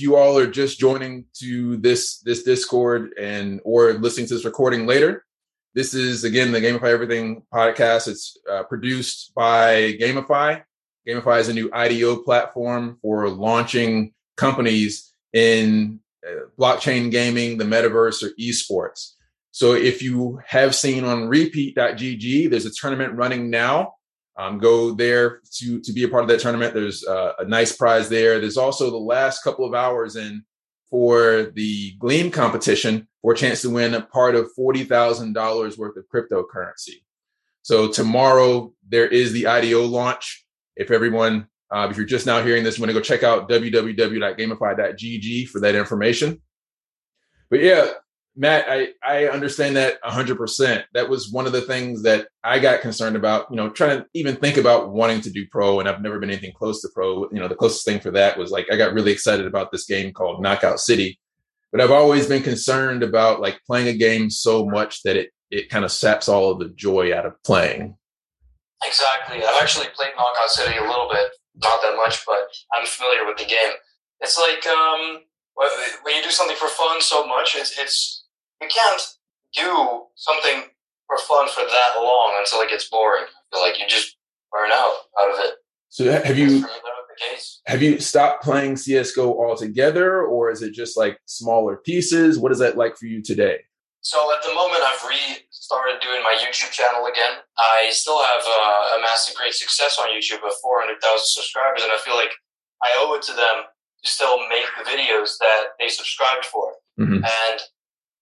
if you all are just joining to this this Discord and or listening to this recording later, this is again the GamiFi Everything podcast. It's uh, produced by GamiFi. GamiFi is a new IDO platform for launching companies in uh, blockchain gaming, the metaverse, or esports. So if you have seen on repeat.gg, there's a tournament running now. Um, go there to to be a part of that tournament. There's uh, a nice prize there. There's also the last couple of hours in for the Gleam competition for a chance to win a part of forty thousand dollars worth of cryptocurrency. So tomorrow there is the IDO launch. If everyone, uh, if you're just now hearing this, you want to go check out www.gamifi.gg for that information. But yeah, Matt, I, I understand that 100%. That was one of the things that I got concerned about, you know, trying to even think about wanting to do pro, and I've never been anything close to pro. You know, the closest thing for that was like I got really excited about this game called Knockout City, but I've always been concerned about like playing a game so much that it it kind of saps all of the joy out of playing. Exactly. I've actually played Knockout City a little bit, not that much, but I'm familiar with the game. It's like um, when you do something for fun so much, it's it's you can't do something for fun for that long until it gets boring. I like you just burn out out of it. So have you have you stopped playing CS:GO altogether, or is it just like smaller pieces? What is that like for you today? So at the moment, I've restarted doing my YouTube channel again. I still have uh, a great success on YouTube of 400,000 subscribers, and I feel like I owe it to them to still make the videos that they subscribed for. Mm-hmm. And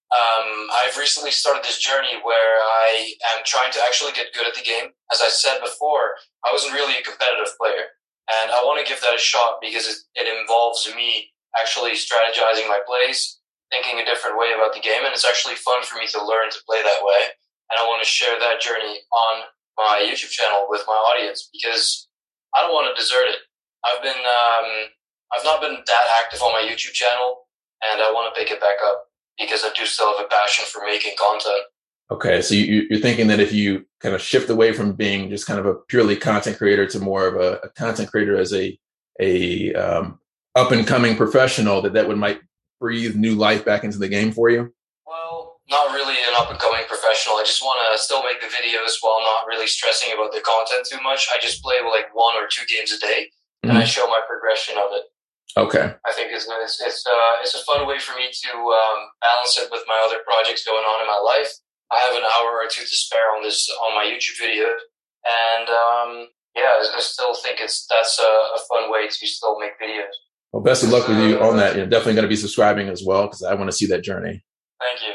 um, I've recently started this journey where I am trying to actually get good at the game. As I said before, I wasn't really a competitive player, and I want to give that a shot because it, it involves me actually strategizing my plays, thinking a different way about the game, and it's actually fun for me to learn to play that way. And I want to share that journey on my YouTube channel with my audience because I don't want to desert it. I've been um, I've not been that active on my YouTube channel, and I want to pick it back up because I do still have a passion for making content. Okay, so you, are thinking that if you kind of shift away from being just kind of a purely content creator to more of a, a content creator as a a um, up and coming professional, that that would might breathe new life back into the game for you. Well, not really an up and coming professional. I just want to still make the videos while not really stressing about the content too much. I just play like one or two games a day, mm-hmm. and I mm-hmm. show my progression of it. Okay. I think it's it's it's, uh, it's a fun way for me to um, balance it with my other projects going on in my life. I have an hour or two to spare on this on my YouTube video, and um, yeah, I still think it's that's a, a, fun way to still make videos. Well, best of luck with you on that. You're definitely going to be subscribing as well because I want to see that journey. Thank you.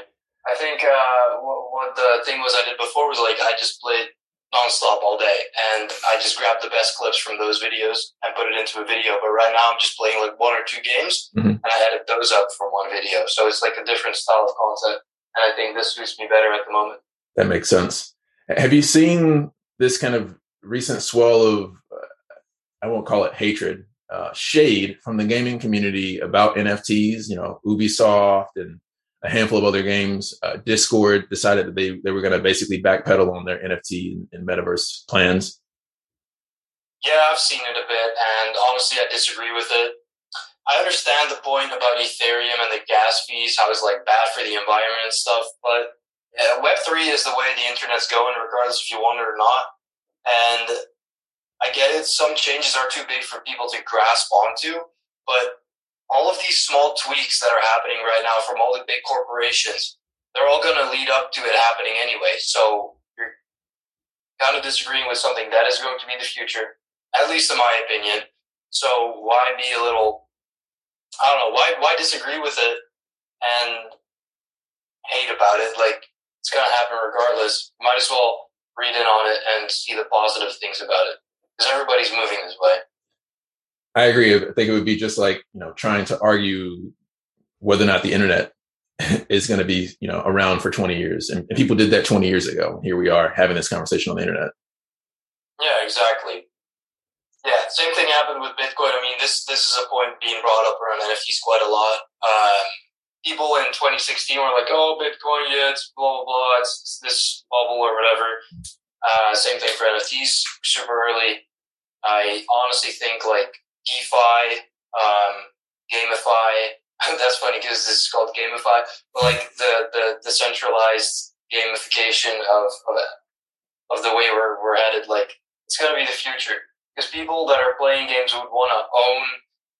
I think uh, what, what the thing was I did before was like I just played nonstop all day. And I just grabbed the best clips from those videos and put it into a video. But right now I'm just playing like one or two games mm-hmm. and I edit those up for one video. So it's like a different style of content. And I think this suits me better at the moment. That makes sense. Have you seen this kind of recent swell of, uh, I won't call it hatred, uh, shade from the gaming community about NFTs? You know, Ubisoft and a handful of other games. Uh, Discord decided that they, they were going to basically backpedal on their NFT and, and, metaverse plans. Yeah, I've seen it a bit, and honestly, I disagree with it. I understand the point about Ethereum and the gas fees, how it's like bad for the environment and stuff, but Web three is the way the internet's going, regardless if you want it or not. And I get it; some changes are too big for people to grasp onto, but all of these small tweaks that are happening right now from all the big corporations, they're all going to lead up to it happening anyway. So you're kind of disagreeing with something that is going to be the future, at least in my opinion. So why be a little, I don't know, why, why disagree with it and hate about it? Like it's going to happen regardless. Might as well read in on it and see the positive things about it because everybody's moving this way. I agree. I think it would be just like you know trying to argue whether or not the internet is going to be you know around for 20 years, and, people did that 20 years ago. Here we are having this conversation on the internet. Yeah, exactly. Yeah, same thing happened with Bitcoin. I mean, this this is a point being brought up around NFTs quite a lot. Um, people in 2016 were like, "Oh, Bitcoin, yeah, it's blah blah blah, it's, it's this bubble or whatever." Uh, same thing for NFTs, super early. I honestly think like DeFi, um, gamify. That's funny because this is called GamiFi, but like the the, the centralized gamification of, of of the way we're we're headed. Like it's gonna be the future because people that are playing games would want to own.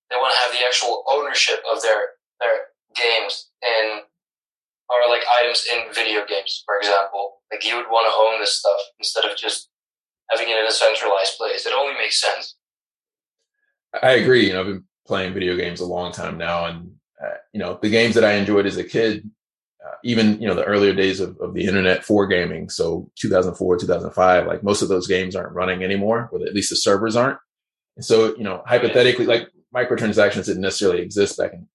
They want to have the actual ownership of their their games and or like items in video games, for example. Like you would want to own this stuff instead of just having it in a centralized place. It only makes sense. I agree. You know, I've been playing video games a long time now, and uh, you know, the games that I enjoyed as a kid, uh, even you know, the earlier days of, of the internet for gaming, so 2004, 2005, like most of those games aren't running anymore, or at least the servers aren't. And so, you know, hypothetically, like microtransactions didn't necessarily exist back in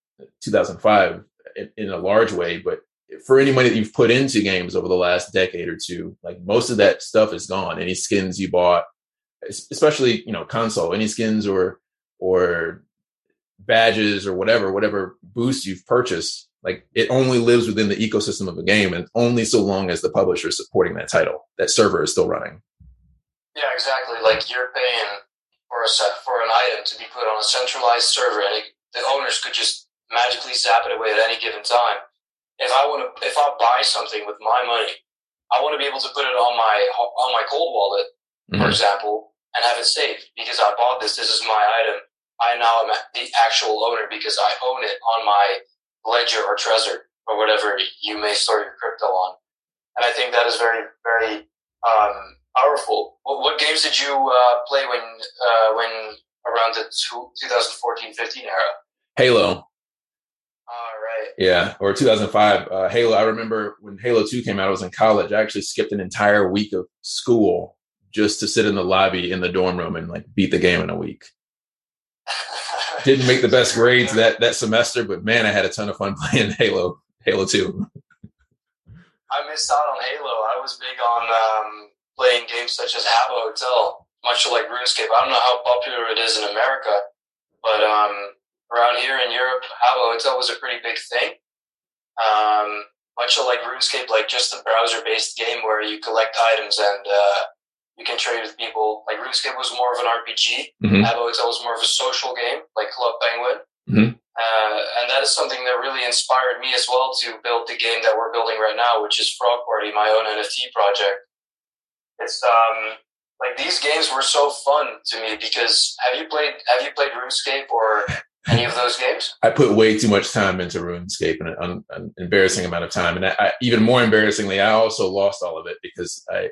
2005 in, in a large way, but for any money that you've put into games over the last decade or two, like most of that stuff is gone. Any skins you bought, especially you know console, any skins or or badges or whatever, whatever boost you've purchased, like it only lives within the ecosystem of a game, and only so long as the publisher is supporting that title, that server is still running. Yeah, exactly. Like you're paying for a set for an item to be put on a centralized server, and it, the owners could just magically zap it away at any given time if I want to, if I buy something with my money, I want to be able to put it on my on my cold wallet, mm-hmm. for example, and have it saved because I bought this. This is my item. I now am the actual owner because I own it on my ledger or Trezor or whatever you may store your crypto on. And I think that is very, very um, powerful. What, what, games did you uh, play when uh, when around the 2014-15 era? Halo. All right. Yeah, or 2005 uh, Halo. I remember when Halo 2 came out. I was in college. I actually skipped an entire week of school just to sit in the lobby in the dorm room and like beat the game in a week. Didn't make the best grades that that semester, but man, I had a ton of fun playing Halo. Halo 2. I missed out on Halo. I was big on um, playing games such as Habbo Hotel, much like RuneScape. I don't know how popular it is in America, but um, around here in Europe, Habbo Hotel was a pretty big thing. Um, much like RuneScape, like just a browser-based game where you collect items and uh, you can trade with people. Like RuneScape was more of an RPG. Mm-hmm. Was more of a social game, like Club Penguin. Mm-hmm. Uh, and that is something that really inspired me as well to build the game that we're building right now, which is Frog Party, my own NFT project. It's um, like these games were so fun to me because have you played have you played RuneScape or any of those games? I put way too much time into RuneScape and an, an embarrassing amount of time. And I, I, even more embarrassingly, I also lost all of it because I,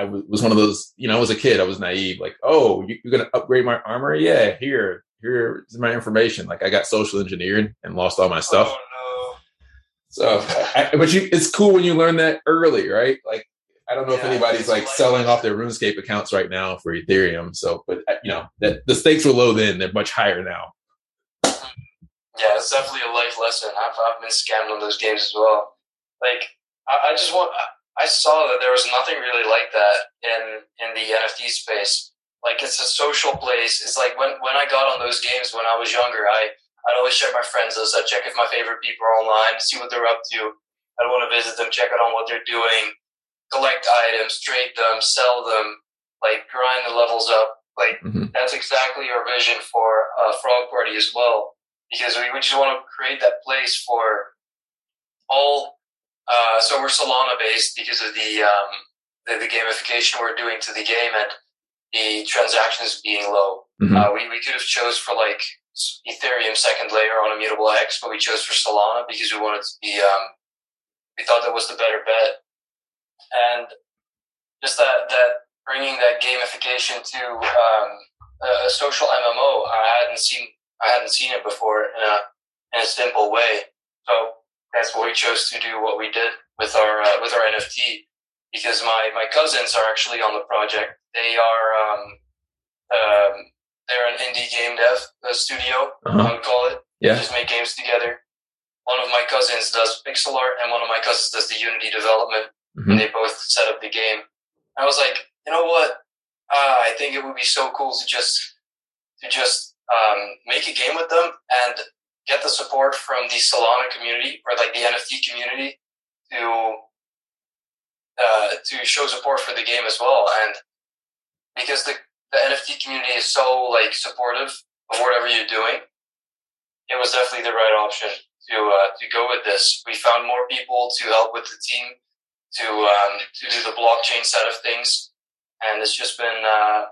I was one of those, you know, I was a kid. I was naive. Like, oh, you, are going to upgrade my armor? Yeah, here, here's my information. Like, I got social engineered and lost all my stuff. Oh, no. So, I, but you, it's cool when you learn that early, right? Like, I don't know yeah, if anybody's like selling off their RuneScape accounts right now for Ethereum. So, but uh, you know, that the stakes were low then; they're much higher now. Yeah, it's definitely a life lesson. I've, I've been scammed on those games as well. Like, I, I just want, I saw that there was nothing really like that in, in the NFT space. Like, it's a social place. It's like when, when I got on those games when I was younger, I, I'd always share my friends list. I'd check if my favorite people are online, see what they're up to. I'd want to visit them, check out on what they're doing, collect items, trade them, sell them, like grind the levels up. Like mm-hmm. that's exactly our vision for uh, Frog Party as well because we, we just want to create that place for all. Uh, so we're Solana based because of the, um, the, the gamification we're doing to the game and the transactions being low. Mm-hmm. Uh, we we could have chose for like Ethereum second layer on Immutable X, but we chose for Solana because we wanted to be. Um, we thought that was the better bet, and just that that bringing that gamification to um, a, a social MMO, I hadn't seen I hadn't seen it before in a in a simple way. So that's what we chose to do. What we did with our uh, with our NFT because my my cousins are actually on the project. They are um, um, they're an indie game dev studio. Uh-huh. I would call it. Yeah, they just make games together. One of my cousins does pixel art, and one of my cousins does the Unity development. Mm-hmm. And they both set up the game. I was like, you know what? Uh, I think it would be so cool to just to just um, make a game with them and get the support from the Solana community or like the NFT community to uh, to show support for the game as well. And because the, the NFT community is so like supportive of whatever you're doing, it was definitely the right option to uh, to go with this. We found more people to help with the team to um, to do the blockchain side of things, and it's just been uh,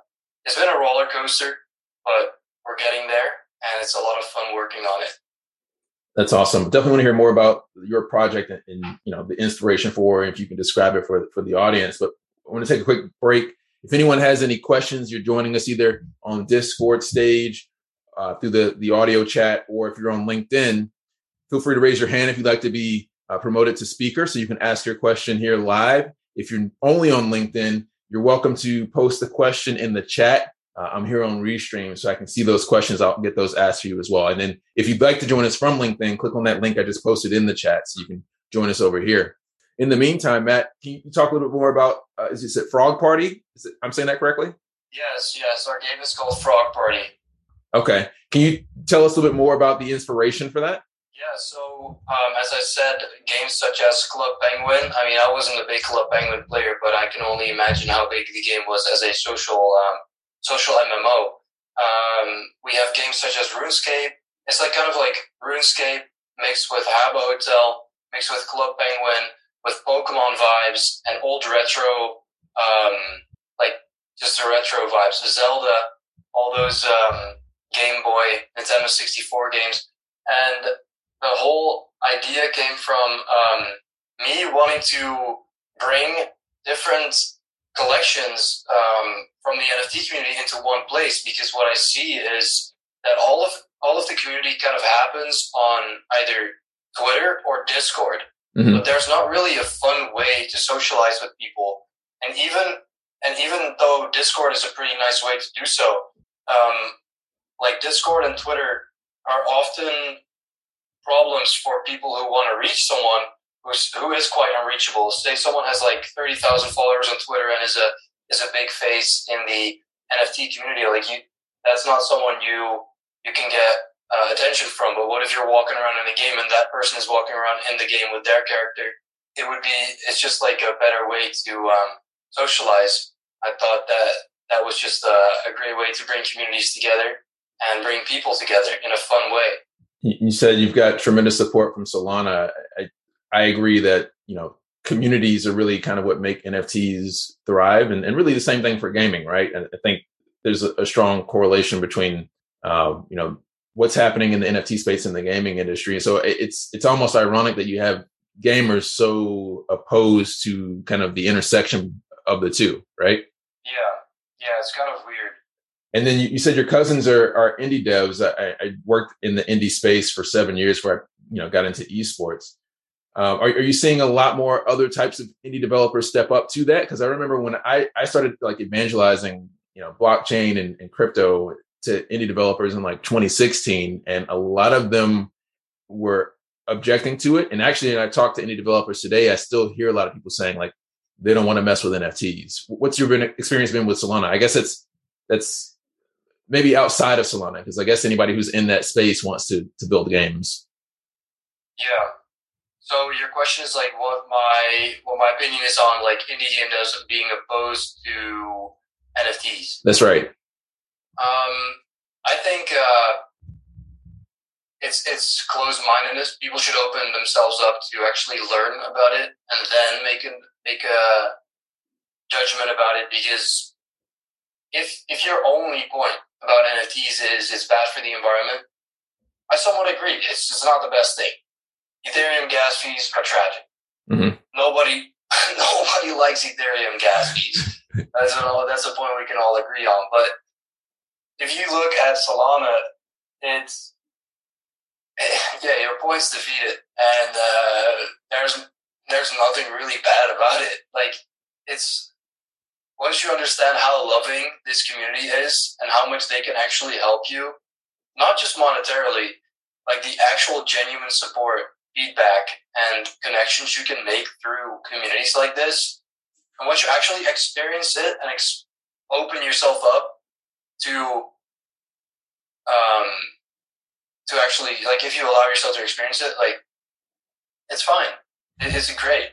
it's been a roller coaster, but we're getting there, and it's a lot of fun working on it. That's awesome. Definitely want to hear more about your project and, and you know the inspiration for, if you can describe it for for the audience. But I want to take a quick break. If anyone has any questions, you're joining us either on Discord stage uh, through the the audio chat, or if you're on LinkedIn, feel free to raise your hand if you'd like to be uh, promoted to speaker, so you can ask your question here live. If you're only on LinkedIn, you're welcome to post the question in the chat. Uh, I'm here on Restream, so I can see those questions. I'll get those asked for you as well. And then if you'd like to join us from LinkedIn, click on that link I just posted in the chat, so you can join us over here. In the meantime, Matt, can you talk a little bit more about? Uh, is it Frog Party? Is it, I'm saying that correctly? Yes, yes. Our game is called Frog Party. Okay. Can you tell us a little bit more about the inspiration for that? Yeah, so um, as I said, games such as Club Penguin. I mean, I wasn't a big Club Penguin player, but I can only imagine how big the game was as a social um, social MMO. Um, we have games such as RuneScape. It's like kind of like RuneScape mixed with Habbo Hotel, mixed with Club Penguin, with Pokemon vibes and old retro, um, like just the retro vibes. Zelda, all those um, Game Boy, Nintendo 64 games, and the whole idea came from um, me wanting to bring different collections um, from the NFT community into one place because what I see is that all of all of the community kind of happens on either Twitter or Discord, mm-hmm. but there's not really a fun way to socialize with people. And even and even though Discord is a pretty nice way to do so, um, like Discord and Twitter are often problems for people who want to reach someone who's who is quite unreachable. Say someone has like thirty thousand followers on Twitter and is a is a big face in the NFT community. Like you, that's not someone you you can get uh, attention from. But what if you're walking around in the game and that person is walking around in the game with their character? It would be. It's just like a better way to um, socialize. I thought that that was just a, a great way to bring communities together and bring people together in a fun way you said you've got tremendous support from Solana. I, I agree that, you know, communities are really kind of what make NFTs thrive and, and really the same thing for gaming, right? And I think there's a, a strong correlation between, uh, you know, what's happening in the NFT space in the gaming industry. So it's, it's almost ironic that you have gamers so opposed to kind of the intersection of the two, right? Yeah. Yeah. It's kind of weird. And then you, you, said your cousins are, are indie devs. I, I, worked in the indie space for seven years where I, you know, got into esports. Um, are, are, you seeing a lot more other types of indie developers step up to that? Because I remember when I, I started like evangelizing, you know, blockchain and, and crypto to indie developers in like 2016, and a lot of them were objecting to it. And actually, I talked to indie developers today. I still hear a lot of people saying like they don't want to mess with NFTs. What's your experience been with Solana? I guess it's that's maybe outside of Solana, because I guess anybody who's in that space wants to to build games. Yeah. So your question is like what my what my opinion is on like indie game devs being opposed to NFTs. That's right. Um, I think uh, it's it's closed mindedness. People should open themselves up to actually learn about it and then make a make a judgment about it because if if your only point about NFTs is it's bad for the environment. I somewhat agree. It's just not the best thing. Ethereum gas fees are tragic. Mm-hmm. Nobody, nobody likes Ethereum gas fees. that's a, that's a point we can all agree on. But if you look at Solana, it's yeah, your point's defeated, and uh, there's there's nothing really bad about it. Like it's once you understand how loving this community is and how much they can actually help you, not just monetarily, like the actual genuine support, feedback, and connections you can make through communities like this, and once you actually experience it and ex- open yourself up to, um, to actually like if you allow yourself to experience it, like it's fine, It isn't great,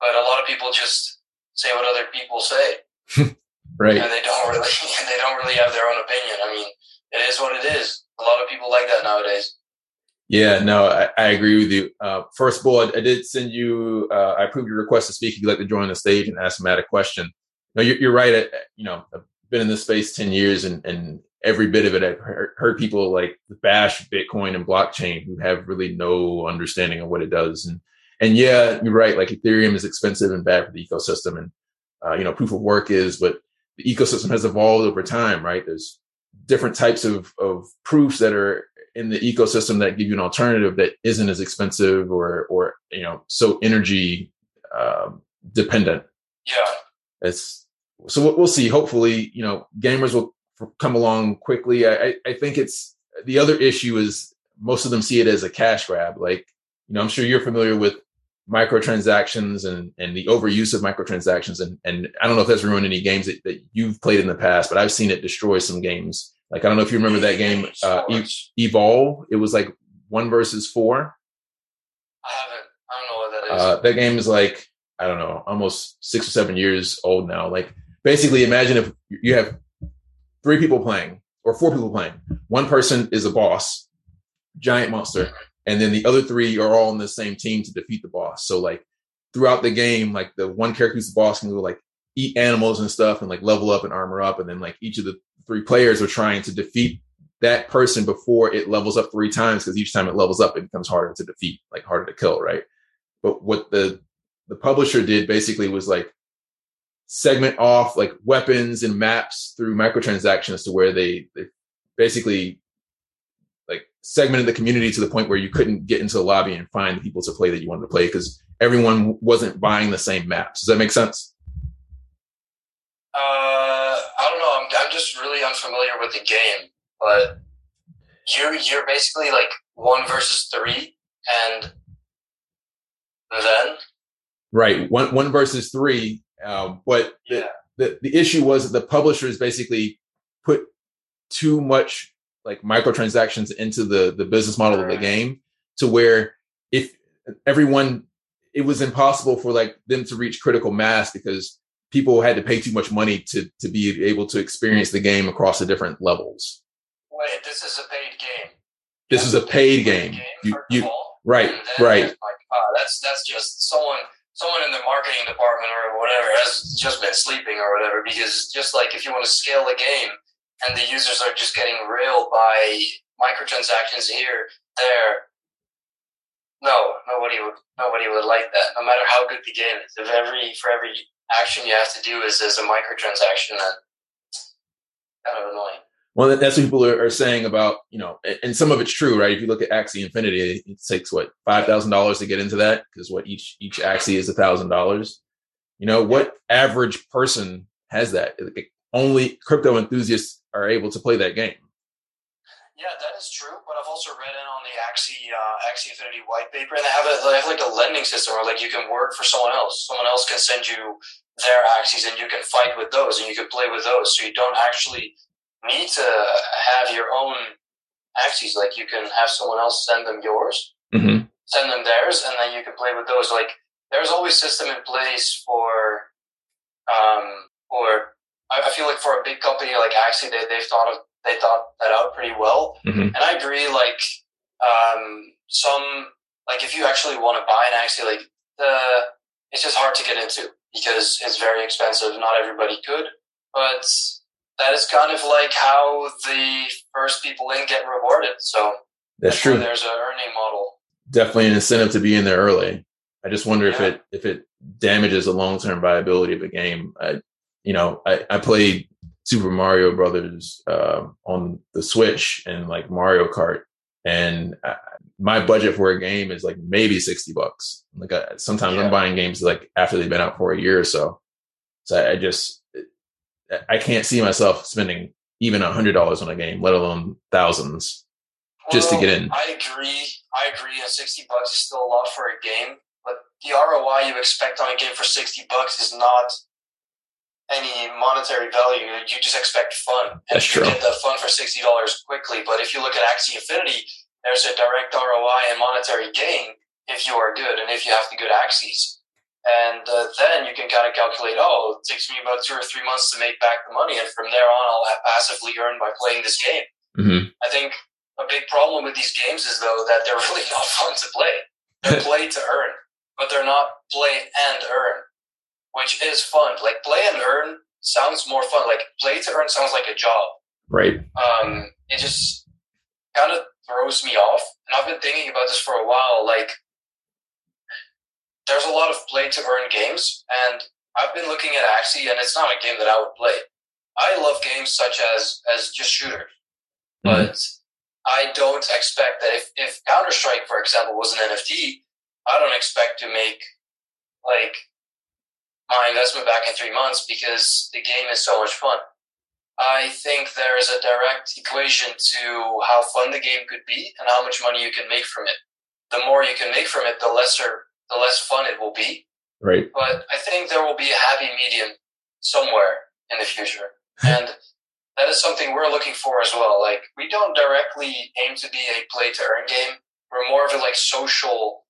but a lot of people just say what other people say right. And they don't really they don't really have their own opinion. I mean, it is what it is. A lot of people like that nowadays. Yeah, no, I, I agree with you. Uh, first of all, I, did send you. Uh, I approved your request to speak. If you'd like to join the stage and ask Matt a question. No, you're, you're right. I, you know, I've been in this space ten years, and, and every bit of it, I've heard, heard people like bash Bitcoin and blockchain who have really no understanding of what it does. And and yeah, you're right. Like Ethereum is expensive and bad for the ecosystem, and uh, you know, proof of work is, but the ecosystem has evolved over time, right? There's different types of of proofs that are in the ecosystem that give you an alternative that isn't as expensive or or you know so energy um, dependent. Yeah, it's so we'll see. Hopefully, you know, gamers will come along quickly. I I think it's the other issue is most of them see it as a cash grab. Like you know, I'm sure you're familiar with microtransactions and and the overuse of microtransactions and and I don't know if that's ruined any games that, that you've played in the past, but I've seen it destroy some games. Like I don't know if you remember that game uh, Evolve. It was like one versus four. I haven't. I don't know what that is. Uh, that game is like I don't know, almost six or seven years old now. Like basically, imagine if you have three people playing or four people playing. One person is a boss, giant monster and then the other three are all on the same team to defeat the boss. So like throughout the game, like the one character who's the boss can go like eat animals and stuff and like level up and armor up, and then like each of the three players are trying to defeat that person before it levels up three times because each time it levels up, it becomes harder to defeat, like harder to kill, right? But what the the publisher did basically was like segment off like weapons and maps through microtransactions to where they, they basically like segmented the community to the point where you couldn't get into the lobby and find the people to play that you wanted to play because everyone wasn't buying the same maps. Does that make sense? Uh, I don't know. I'm, I'm just really unfamiliar with the game, but you're you're basically like one versus three, and then right one one versus three. Um, but yeah. the, the the issue was that the publishers basically put too much like microtransactions into the the business model of the game to where if everyone it was impossible for like them to reach critical mass because people had to pay too much money to to be able to experience the game across the different levels. Wait, this is a paid game. This that's is a paid, paid game. game. You, you right, right. Like, uh, that's that's just someone someone in the marketing department or whatever has just been sleeping or whatever because just like if you want to scale the game and the users are just getting railed by microtransactions here, there. No, nobody would nobody would like that. No matter how good the game is, if every for every action you have to do is as a microtransaction, then kind of annoying. Well, that's what people are, are, saying about you know, and some of it's true, right? If you look at Axie Infinity, it takes what five thousand dollars to get into that because what each each Axie is a thousand dollars. You know, what average person has that? Only crypto enthusiasts are able to play that game. Yeah, that is true. But I've also read the Axie uh, Axie Infinity white paper, and they have a they have like a lending system where like you can work for someone else. Someone else can send you their Axies, and you can fight with those, and you can play with those. So you don't actually need to have your own Axies. Like you can have someone else send them yours, mm-hmm. send them theirs, and then you can play with those. Like there's always system in place for um, for I, I feel like for a big company like Axie, they they've thought of they thought that out pretty well. Mm-hmm. And I agree. Like um, some like if you actually want to buy an Axie, like the it's just hard to get into because it's very expensive. Not everybody could, but that is kind of like how the first people in get rewarded. So that's true. There's an earning model. Definitely an incentive to be in there early. I just wonder yeah. if it if it damages the long term viability of a game. I, you know, I, I played Super Mario Brothers uh, on the Switch and like Mario Kart, and I, my budget for a game is like maybe sixty bucks. Like I, sometimes yeah. I'm buying games like after they've been out for a year or so. So I, I just uh, I can't see myself spending even a hundred dollars on a game, let alone thousands, just well, to get in. I agree. I agree. And sixty bucks is still a lot for a game, but the ROI you expect on a game for sixty bucks is not any monetary value. You just expect fun. And That's you true. get the fun for sixty dollars quickly. But if you look at Axie Infinity, there's a direct ROI and monetary gain if you are good and if you have the good Axies. And uh, then you can kind of calculate, oh, it takes me about two or three months to make back the money, and from there on, I'll have passively earned by playing this game. Mm-hmm. I think a big problem with these games is though that they're really not fun to play. They're play to earn, but they're not play and earn, which is fun. Like play and earn sounds more fun. Like play to earn sounds like a job. Right. Um, it just kind of throws me off. And I've been thinking about this for a while. Like, there's a lot of play to earn games, and I've been looking at Axie, and it's not a game that I would play. I love games such as as just shooters, mm-hmm. but I don't expect that if if Counter Strike, for example, was an NFT, I don't expect to make like my investment back in three months because the game is so much fun. I think there is a direct equation to how fun the game could be and how much money you can make from it. The more you can make from it, the lesser, the less fun it will be. Right. But I think there will be a happy medium somewhere in the future. and that is something we're looking for as well. Like we don't directly aim to be a play to earn game. We're more of a like social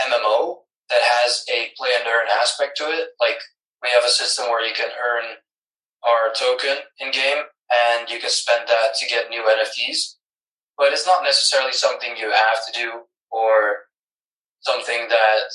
MMO that has a play and earn aspect to it. Like we have a system where you can earn our token in game and you can spend that to get new NFTs. But it's not necessarily something you have to do or something that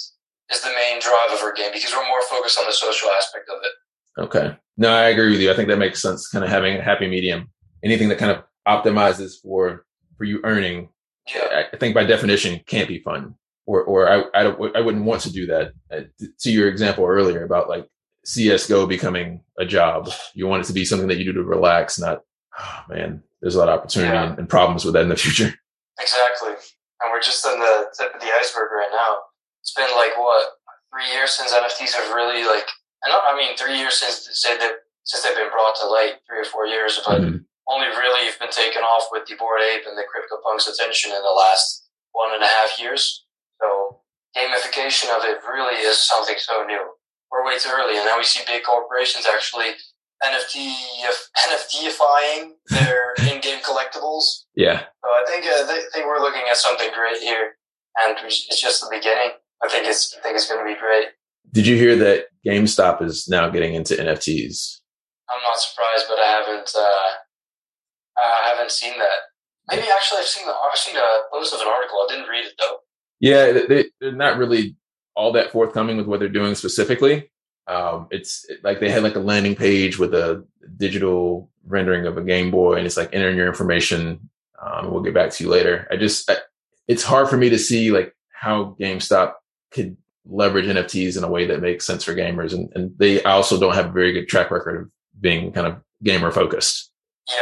is the main drive of our game because we're more focused on the social aspect of it. Okay. No, I agree with you. I think that makes sense. Kind of having a happy medium. Anything that kind of optimizes for for you earning. Yeah. I think by definition can't be fun. Or or I I, don't, I wouldn't want to do that. Uh, to your example earlier about like CSGO becoming a job. You want it to be something that you do to relax, not, oh man, there's a lot of opportunity yeah. and, and, problems with that in the future. Exactly. And we're just on the tip of the iceberg right now. It's been like, what, three years since NFTs have really, like, and I mean, three years since, say that, since they've been brought to light, three or four years, but mm-hmm. only really you've been taken off with the Bored Ape and the CryptoPunks attention in the last one and a half years. Gamification of it really is something so new we're way too early. And now we see big corporations actually NFT NFTifying their in-game collectibles. Yeah. So I think uh, I think we're looking at something great here, and it's just the beginning. I think it's I think it's going to be great. Did you hear that GameStop is now getting into NFTs? I'm not surprised, but I haven't uh, I haven't seen that. Maybe actually I've seen the, I've seen a post of an article. I didn't read it though. Yeah, they, they're not really all that forthcoming with what they're doing specifically. Um, it's like they had like a landing page with a digital rendering of a Game Boy, and it's like entering your information. Um, we'll get back to you later. I just, I, it's hard for me to see like how GameStop could leverage NFTs in a way that makes sense for gamers, and, and they also don't have a very good track record of being kind of gamer focused. Yeah,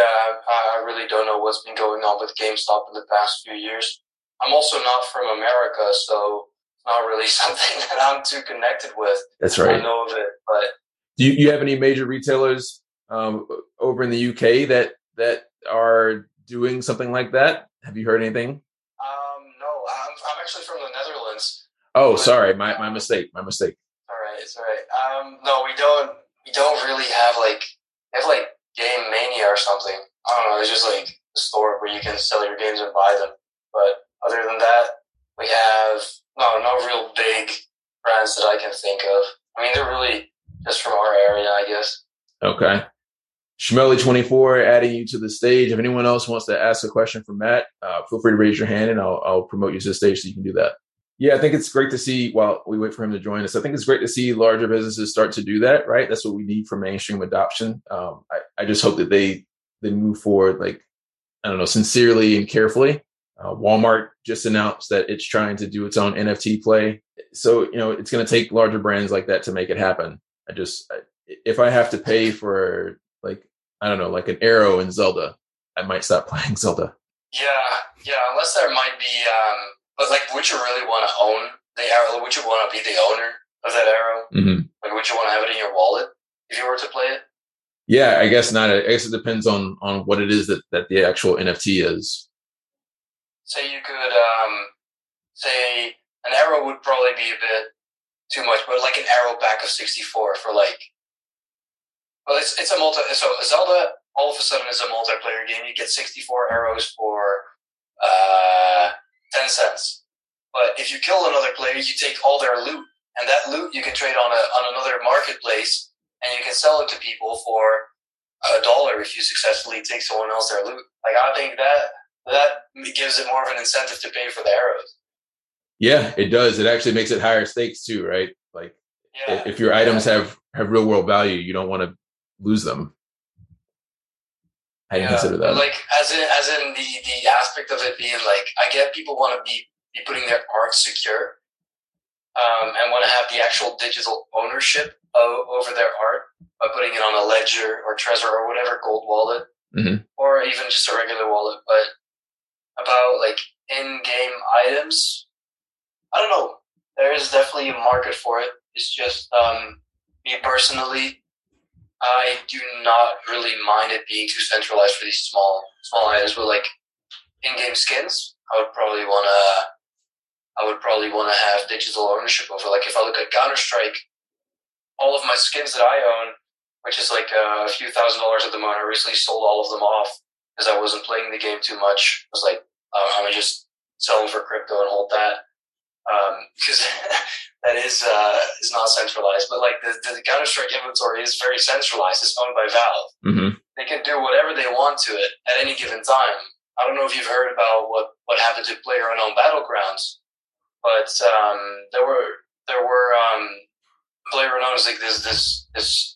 I really don't know what's been going on with GameStop in the past few years. I'm also not from America, so it's not really something that I'm too connected with. That's right. I know of it, but do you, you have any major retailers um, over in the UK that that are doing something like that? Have you heard anything? Um, no, I'm, I'm actually from the Netherlands. Oh, but, sorry, my, my mistake. My mistake. All right, it's all right. Um, no, we don't. We don't really have like we have like Game Mania or something. I don't know. It's just like a store where you can sell your games and buy them. But other than that, we have no, no real big brands that I can think of. I mean, they're really just from our area, I guess. Okay. Schmelly24 adding you to the stage. If anyone else wants to ask a question for Matt, uh, feel free to raise your hand and I'll, I'll promote you to the stage so you can do that. Yeah, I think it's great to see while we wait for him to join us. I think it's great to see larger businesses start to do that, right? That's what we need for mainstream adoption. Um, I, I just hope that they they move forward like I don't know, sincerely and carefully. Uh, Walmart just announced that it's trying to do its own NFT play. So, you know, it's going to take larger brands like that to make it happen. I just, if I have to pay for like, I don't know, like an arrow in Zelda, I might stop playing Zelda. Yeah. Yeah. Unless there might be, um, but like, would you really want to own the arrow? Would you want to be the owner of that arrow? Mm-hmm. Like, would you want to have it in your wallet if you were to play it? Yeah, I guess not. I guess it depends on on what it is that that the actual NFT is say you could um, say an arrow would probably be a bit too much, but like an arrow back of 64 for like, well, it's, it's a multi, so Zelda all of a sudden is a multiplayer game. You get 64 arrows for, uh, 10 cents. But if you kill another player, you take all their loot and that loot you can trade on a, on another marketplace and you can sell it to people for a dollar if you successfully take someone else their loot. Like I think that that gives it more of an incentive to pay for the arrows. Yeah, it does. It actually makes it higher stakes too, right? Like Yeah. if your items have have real world value, you don't want to lose them. I didn't Yeah, consider that. Like as in as in the the aspect of it being like I get people want to be be putting their art secure, um, and want to have the actual digital ownership o- over their art by putting it on a ledger or Trezor or whatever cold wallet, Mhm. or even just a regular wallet. But about like in-game items, I don't know. There is definitely a market for it. It's just um, me personally. I do not really mind it being too centralized for these small small items, but like in-game skins, I would probably want to. I would probably want to have digital ownership over. Like if I look at Counter Strike, all of my skins that I own, which is like a few thousand dollars at the moment, I recently sold all of them off because I wasn't playing the game too much. I was like, uh, I'm gonna just sell them for crypto and hold that because that is uh, is not centralized. But like the, the Counter Strike inventory is very centralized. It's owned by Valve. hmm They can do whatever they want to it at any given time. I don't know if you've heard about what, what happened to Player Unknown Battlegrounds, but um, there were there were um, Player Unknown is like this this this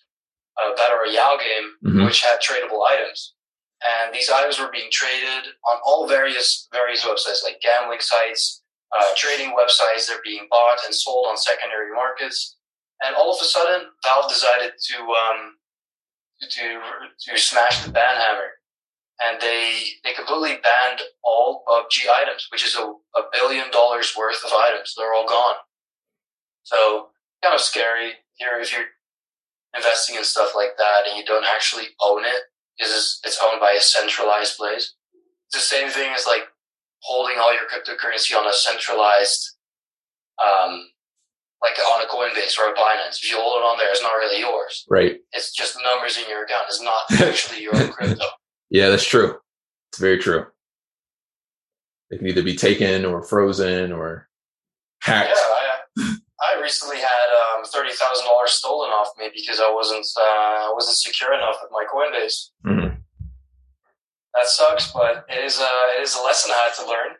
uh, battle royale game Mhm. which had tradable items, and these items were being traded on all various various websites like gambling sites, uh, trading websites. They're being bought and sold on secondary markets, and all of a sudden, Valve decided to um, to to smash the ban hammer, and they they completely banned all PUBG items, which is a, a billion dollars worth of items. They're all gone. So kind of scary here if you're investing in stuff like that and you don't actually own it because it's owned by a centralized place. It's the same thing as like holding all your cryptocurrency on a centralized, um, like on a Coinbase or a Binance. If you hold it on there, it's not really yours. Right. It's just numbers in your account. It's not actually your crypto. Yeah, that's true. It's very true. They can either be taken or frozen or Yeah, hacked. I, I recently had um, thirty thousand dollars stolen off me because I wasn't uh, I wasn't secure enough with my Coinbase. Mhm. That sucks, but it is a it is a lesson I had to learn,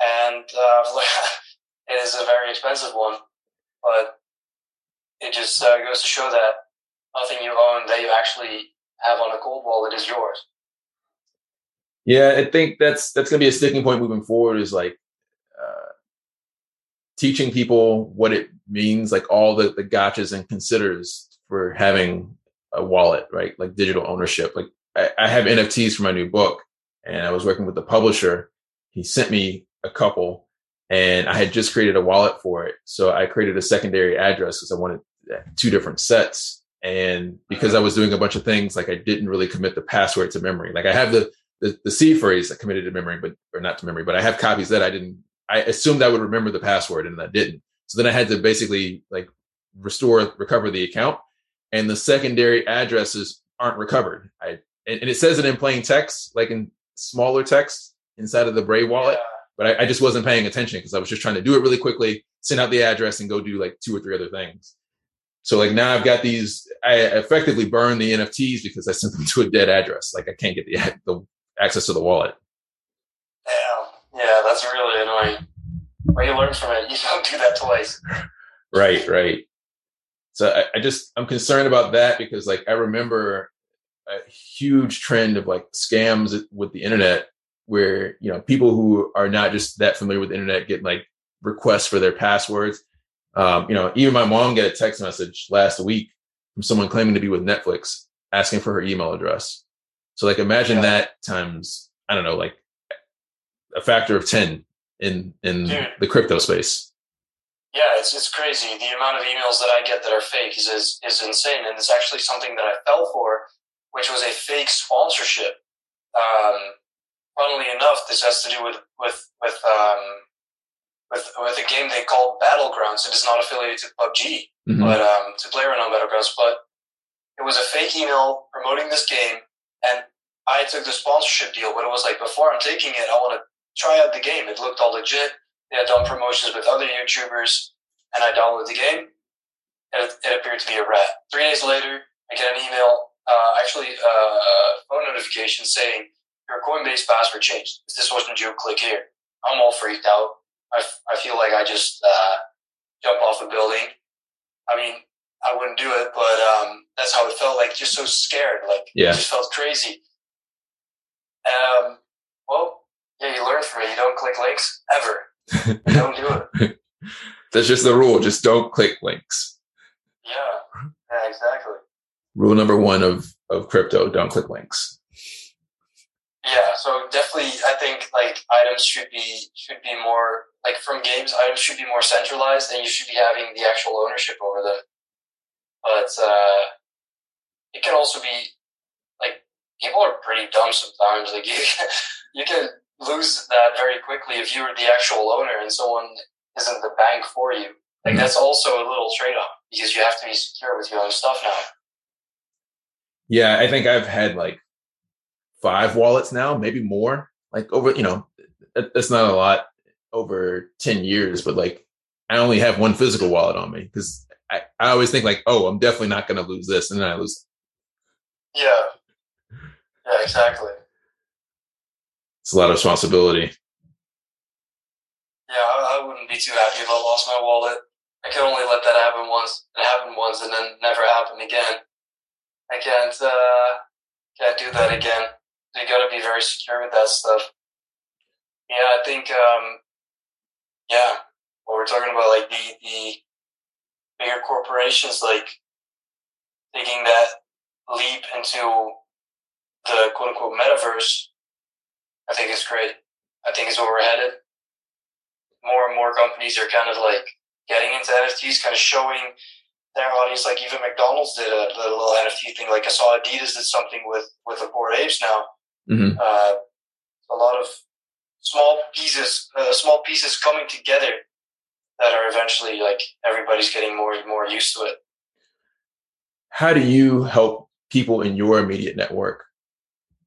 and uh, it is a very expensive one. But it just uh, goes to show that nothing you own that you actually have on a cold wallet is yours. Yeah, I think that's that's gonna be a sticking point moving forward. Is like uh, teaching people what it means, like all the the gotchas and considers for having a wallet, right? Like digital ownership. Like I, I have NFTs for my new book, and I was working with the publisher. He sent me a couple, and I had just created a wallet for it. So I created a secondary address because I wanted uh, two different sets. And because I was doing a bunch of things, like I didn't really commit the password to memory. Like I have the the, the seed phrase I committed to memory, but or not to memory, but I have copies that I didn't. I assumed I would remember the password, and I didn't. So then I had to basically like restore, recover the account, and the secondary addresses aren't recovered. I and, and it says it in plain text, like in smaller text inside of the Brave wallet, Yeah. but I, I just wasn't paying attention because I was just trying to do it really quickly, send out the address, and go do like two or three other things. So like now I've got these. I effectively burned the NFTs because I sent them to a dead address. Like I can't get the the access to the wallet. Yeah, that's really annoying. Well, you learn from it. You don't do that twice. Right, right. So I, I just I'm concerned about that because like I remember a huge trend of like scams with the internet where you know people who are not just that familiar with the internet get like requests for their passwords. Um, you know, even my mom got a text message last week from someone claiming to be with Netflix asking for her email address. So like imagine Yeah. that times I don't know like a factor of 10 in in Dude. the crypto space. Yeah, it's it's crazy. The amount of emails that I get that are fake is is, is insane, and it's actually something that I fell for, which was a fake sponsorship. Um, funnily enough, this has to do with with with um, with with a game they call Battlegrounds. It is not affiliated to PUBG, Mhm. but um, to PlayerUnknown Battlegrounds. But it was a fake email promoting this game, and I took the sponsorship deal. But it was like before I'm taking it, I want to try out the game. It looked all legit. They had done promotions with other YouTubers, and I downloaded the game. And it, it appeared to be a rat. Three days later, I get an email, uh, actually uh, a phone notification saying your Coinbase password changed. If this wasn't you, click here. I'm all freaked out. I, I feel like I just uh, jump off a building. I mean, I wouldn't do it, but um, that's how it felt. Like just so scared. Like yeah. it just felt crazy. Um, well, yeah, you learn from it. You don't click links ever. don't do it. That's just the rule. Just don't click links. Yeah. Yeah. Exactly. Rule number one of of crypto: don't click links. Yeah, so definitely, I think like items should be should be more like from games. Items should be more centralized, and you should be having the actual ownership over them. But uh, it can also be like people are pretty dumb sometimes. Like you, you can lose that very quickly if you're the actual owner and someone isn't the bank for you. Like mm-hmm. that's also a little trade off because you have to be secure with your own stuff now. Yeah, I think I've had like five wallets now, maybe more. Like over, you know, that's not a lot over 10 years, but like I only have one physical wallet on me because I, I always think like, oh, I'm definitely not going to lose this. And then I lose. Yeah. Yeah, exactly. It's a lot of responsibility. Yeah, I, wouldn't be too happy if I lost my wallet. I can only let that happen once. It happened once and then never happen again. I can't, uh, can't do that again. You got to be very secure with that stuff. Yeah, I think, um, yeah, what we're talking about, like the, the bigger corporations, like taking that leap into the quote unquote metaverse, I think it's great. I think it's where we're headed. More and more companies are kind of like getting into NFTs, kind of showing their audience. Like even McDonald's did a, a little NFT thing. Like I saw Adidas did something with with the Bored Apes now. Mm-hmm. Uh, a lot of small pieces, uh, small pieces coming together that are eventually like everybody's getting more and more used to it. How do you help people in your immediate network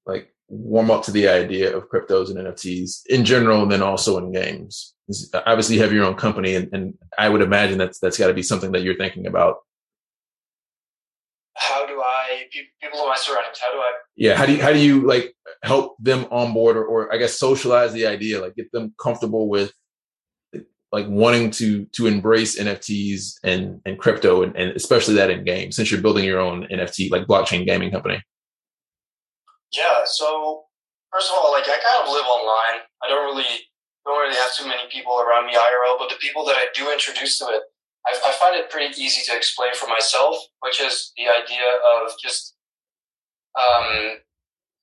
like warm up to the idea of cryptos and NFTs in general, and then also in games? Uh, obviously, you have your own company, and, and I would imagine that's that's got to be something that you're thinking about. How do I people in my surroundings? How do I? Yeah, how do you how do you like help them on board, or, or I guess socialize the idea, like get them comfortable with like wanting to to embrace NFTs and and crypto and, and especially that in games since you're building your own NFT like blockchain gaming company. Yeah. So first of all, like I kind of live online. I don't really don't really have too many people around me IRL, but the people that I do introduce to it, I, I find it pretty easy to explain for myself, which is the idea of just um,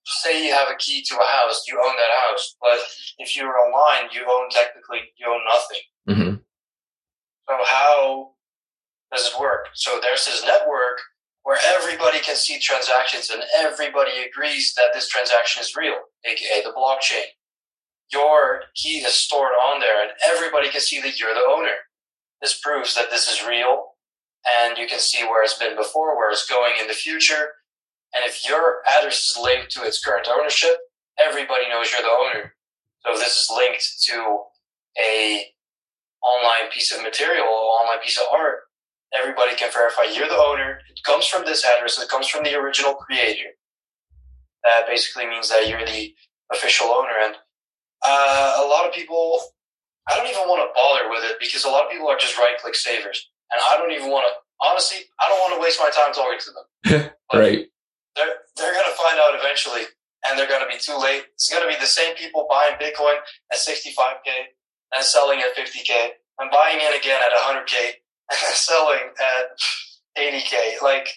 say you have a key to a house, you own that house. But if you're online, you own technically you own nothing. Mm-hmm. So how does it work? So there's this network where everybody can see transactions and everybody agrees that this transaction is real, aka the blockchain. Your key is stored on there and everybody can see that you're the owner. This proves that this is real and you can see where it's been before, where it's going in the future. And if your address is linked to its current ownership, everybody knows you're the owner. So if this is linked to a online piece of material, online piece of art, everybody can verify you're the owner. It comes from this address. It comes from the original creator. That basically means that you're the official owner. And uh, a lot of people, I don't even want to bother with it because a lot of people are just right click savers. And I don't even want to, honestly, I don't want to waste my time talking to them. right. They're, they're going to find out eventually and they're going to be too late. It's going to be the same people buying Bitcoin at 65K and selling at 50K and buying in again at 100K and selling at 80K. Like,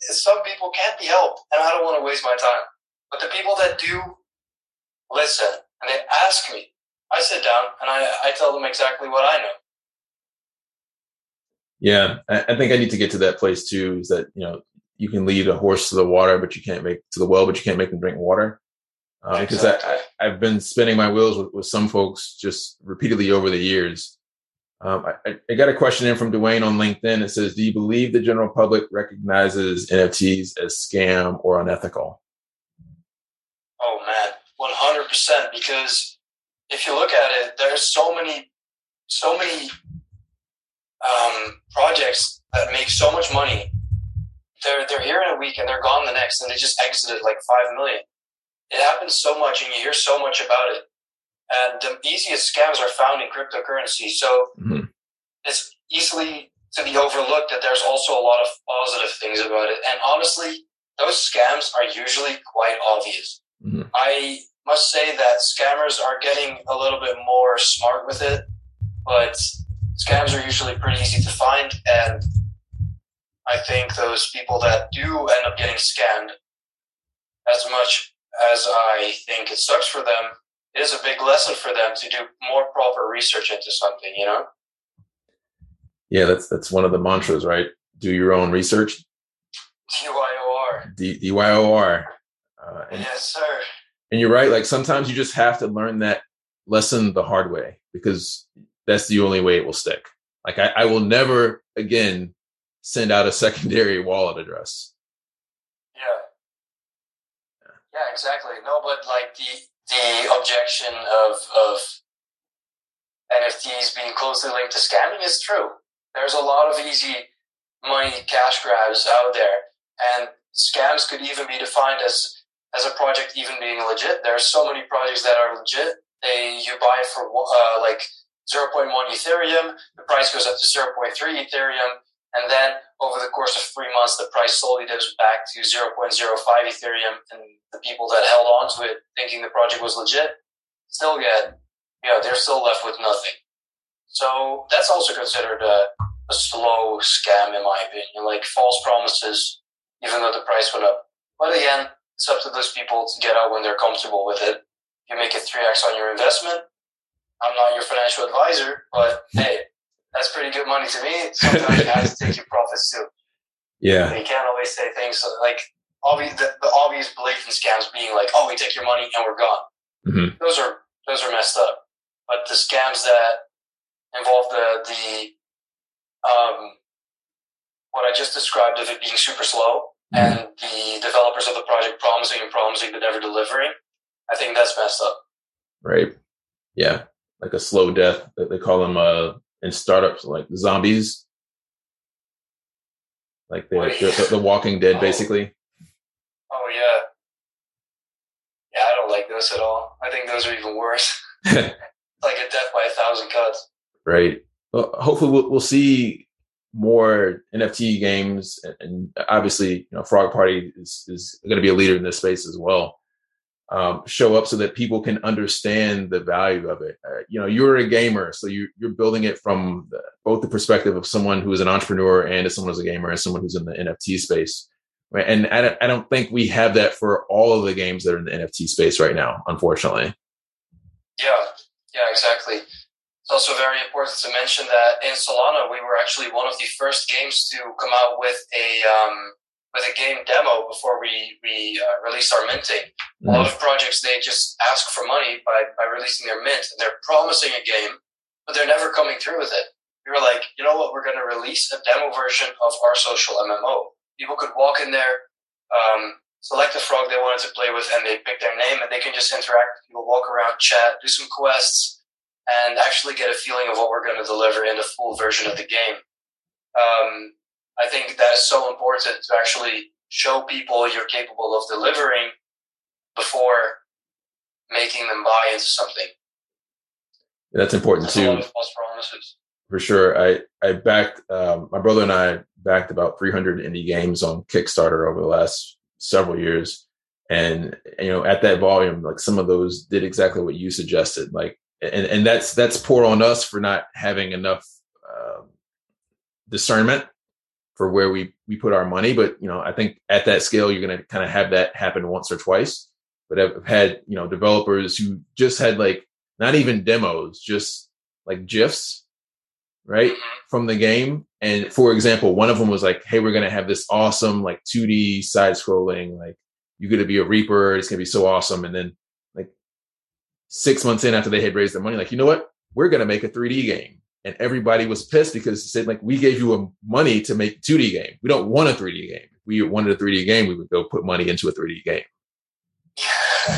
some people can't be helped, and I don't want to waste my time. But the people that do listen and they ask me, I sit down and I, I tell them exactly what I know. Yeah, I think I need to get to that place too. Is that you know you can lead a horse to the water, but you can't make to the well, but you can't make them drink water. Uh, because exactly. I, I, have been spinning my wheels with, with some folks just repeatedly over the years. Um, I, I, got a question in from Dwayne on LinkedIn. It says, "Do you believe the general public recognizes NFTs as scam or unethical?" Oh man, one hundred percent. Because if you look at it, there's so many, so many um, projects that make so much money. They're they're here in a week and they're gone the next, and they just exited like five million. it happens so much, and you hear so much about it. And the easiest scams are found in cryptocurrency. So mm-hmm. it's easily to be overlooked that there's also a lot of positive things about it. And honestly, those scams are usually quite obvious. Mm-hmm. I must say that scammers are getting a little bit more smart with it, but scams are usually pretty easy to find. And I think those people that do end up getting scammed, as much as I think it sucks for them, it is a big lesson for them to do more proper research into something, you know? Yeah, that's that's one of the mantras, right? Do your own research. DYOR. D- DYOR. Uh, and, yes, sir. And you're right. Like sometimes you just have to learn that lesson the hard way because that's the only way it will stick. Like I, I will never again send out a secondary wallet address. Yeah. Yeah, exactly. No, but like the the objection of of NFTs being closely linked to scamming is true. There's a lot of easy money cash grabs out there, and scams could even be defined as as a project even being legit. There are so many projects that are legit. They you buy it for uh, like 0.1 Ethereum, the price goes up to 0.3 Ethereum, and then over the course of three months, the price slowly dips back to 0.05 Ethereum, and the people that held on to it, thinking the project was legit, still get, you know, they're still left with nothing. So that's also considered a, a slow scam, in my opinion, like false promises, even though the price went up. But again, it's up to those people to get out when they're comfortable with it. You make it 3x on your investment. I'm not your financial advisor, but hey, that's pretty good money to me. Sometimes you have to take your profits too. Yeah. You can't always say things like obvious, the, the obvious blatant scams being like, "Oh, we take your money and we're gone." Mm-hmm. Those are those are messed up. But the scams that involve the the um, what I just described of it being super slow mm-hmm. and the developers of the project promising and promising but never delivering, I think that's messed up. Right. Yeah. Like a slow death. They call them uh, in startups like zombies. Like they're the, the, Walking Dead, oh. basically. Oh yeah, yeah. I don't like those at all. I think those are even worse. like a death by a thousand cuts. Right. Well, hopefully we'll, we'll see more NFT games, and, and obviously, you know, Frog Party is is going to be a leader in this space as well um, show up so that people can understand the value of it. Uh, you know, you're a gamer, so you, you're building it from the, both the perspective of someone who is an entrepreneur and as someone who's a gamer and someone who's in the NFT space. Right? And I don't, I don't think we have that for all of the games that are in the NFT space right now, unfortunately. Yeah, yeah, exactly. It's also very important to mention that in Solana, we were actually one of the first games to come out with a um, with a game demo before we we uh, released our minting. Mm-hmm. A lot of projects they just ask for money by by releasing their mint, and they're promising a game, but they're never coming through with it. We were like, you know what? We're going to release a demo version of our social MMO. People could walk in there, um, select a frog they wanted to play with, and they pick their name, and they can just interact. People walk around, chat, do some quests, and actually get a feeling of what we're going to deliver in the full version of the game. Um, I think that is so important to actually show people you're capable of delivering before making them buy into something. That's important That's too. For sure. I, I backed, um, my brother and I backed about 300 indie games on Kickstarter over the last several years. And, you know, at that volume, like some of those did exactly what you suggested. Like, and, and that's, that's poor on us for not having enough, uh, discernment for where we we put our money. But you know, I think at that scale, you're going to kind of have that happen once or twice. But I've had you know developers who just had like not even demos, just like gifs, right, mm-hmm. from the game. And for example, one of them was like, "Hey, we're going to have this awesome like 2D side scrolling, like you're going to be a Reaper. It's going to be so awesome." And then like six months in after they had raised their money, like you know what, we're going to make a 3D game and everybody was pissed because they said like we gave you a money to make 2D game. We don't want a 3D game. If we wanted a 3D game, we would go put money into a 3D game.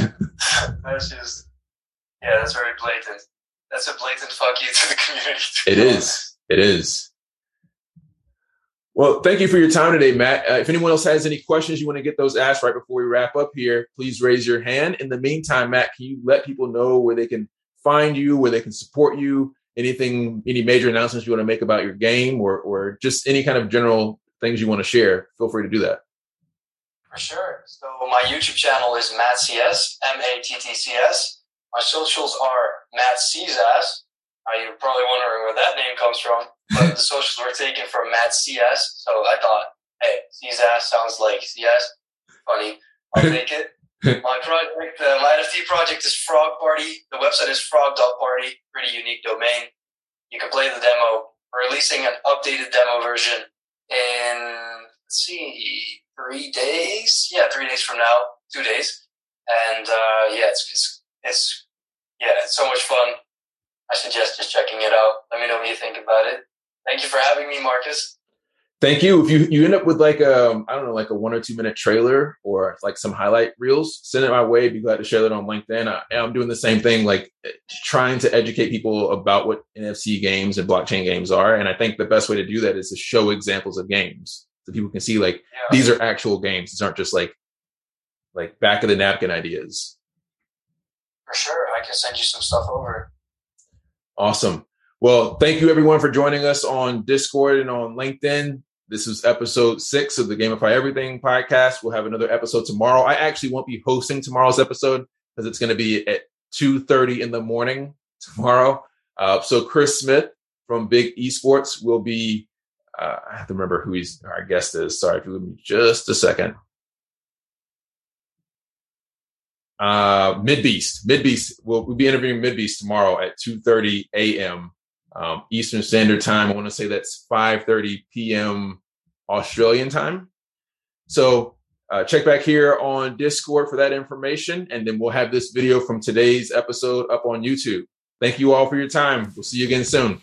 Yeah. That's just yeah, that's very blatant. That's a blatant fuck you to the community. It is. It is. Well, thank you for your time today, Matt. Uh, if anyone else has any questions you want to get those asked right before we wrap up here, please raise your hand. In the meantime, Matt, can you let people know where they can find you, where they can support you, anything, any major announcements you want to make about your game, or or just any kind of general things you want to share? Feel free to do that. For sure. So my YouTube channel is Matt CS, M A T T C S. My socials are Matt Czas. Uh, you're probably wondering where that name comes from, but the socials were taken from Matt CS. So I thought, hey, Czas sounds like CS. Funny. I'll take it. My project, my NFT project is Frog Party. The website is frog.party. Pretty unique domain. You can play the demo. We're releasing an updated demo version in, let's see, three days. Yeah, three days from now, two days. And uh, yeah, it's, it's, it's, yeah, it's so much fun. I suggest just checking it out. Let me know what you think about it. Thank you for having me, Marcus. Thank you. If you you end up with like a um, I don't know like a one or two minute trailer or like some highlight reels, send it my way. Be glad to share that on LinkedIn. I, I'm doing the same thing, like trying to educate people about what NFT games and blockchain games are. And I think the best way to do that is to show examples of games so people can see like yeah. these are actual games. These aren't just like like back of the napkin ideas. For sure, I can send you some stuff over. Awesome. Well, thank you everyone for joining us on Discord and on LinkedIn. This is episode six of the GamiFi Everything podcast. We'll have another episode tomorrow. I actually won't be hosting tomorrow's episode because it's going to be at 2.30 in the morning tomorrow. Uh, so Chris Smith from Big Esports will be, uh, I have to remember who he's, our guest is. Sorry, if you give me just a second. Uh, Midbeast. Midbeast. We'll, we'll be interviewing Midbeast tomorrow at 2.30 a.m um, Eastern Standard Time. I want to say that's 5:30 p.m. Australian time. So uh, check back here on Discord for that information, and then we'll have this video from today's episode up on YouTube. Thank you all for your time. We'll see you again soon.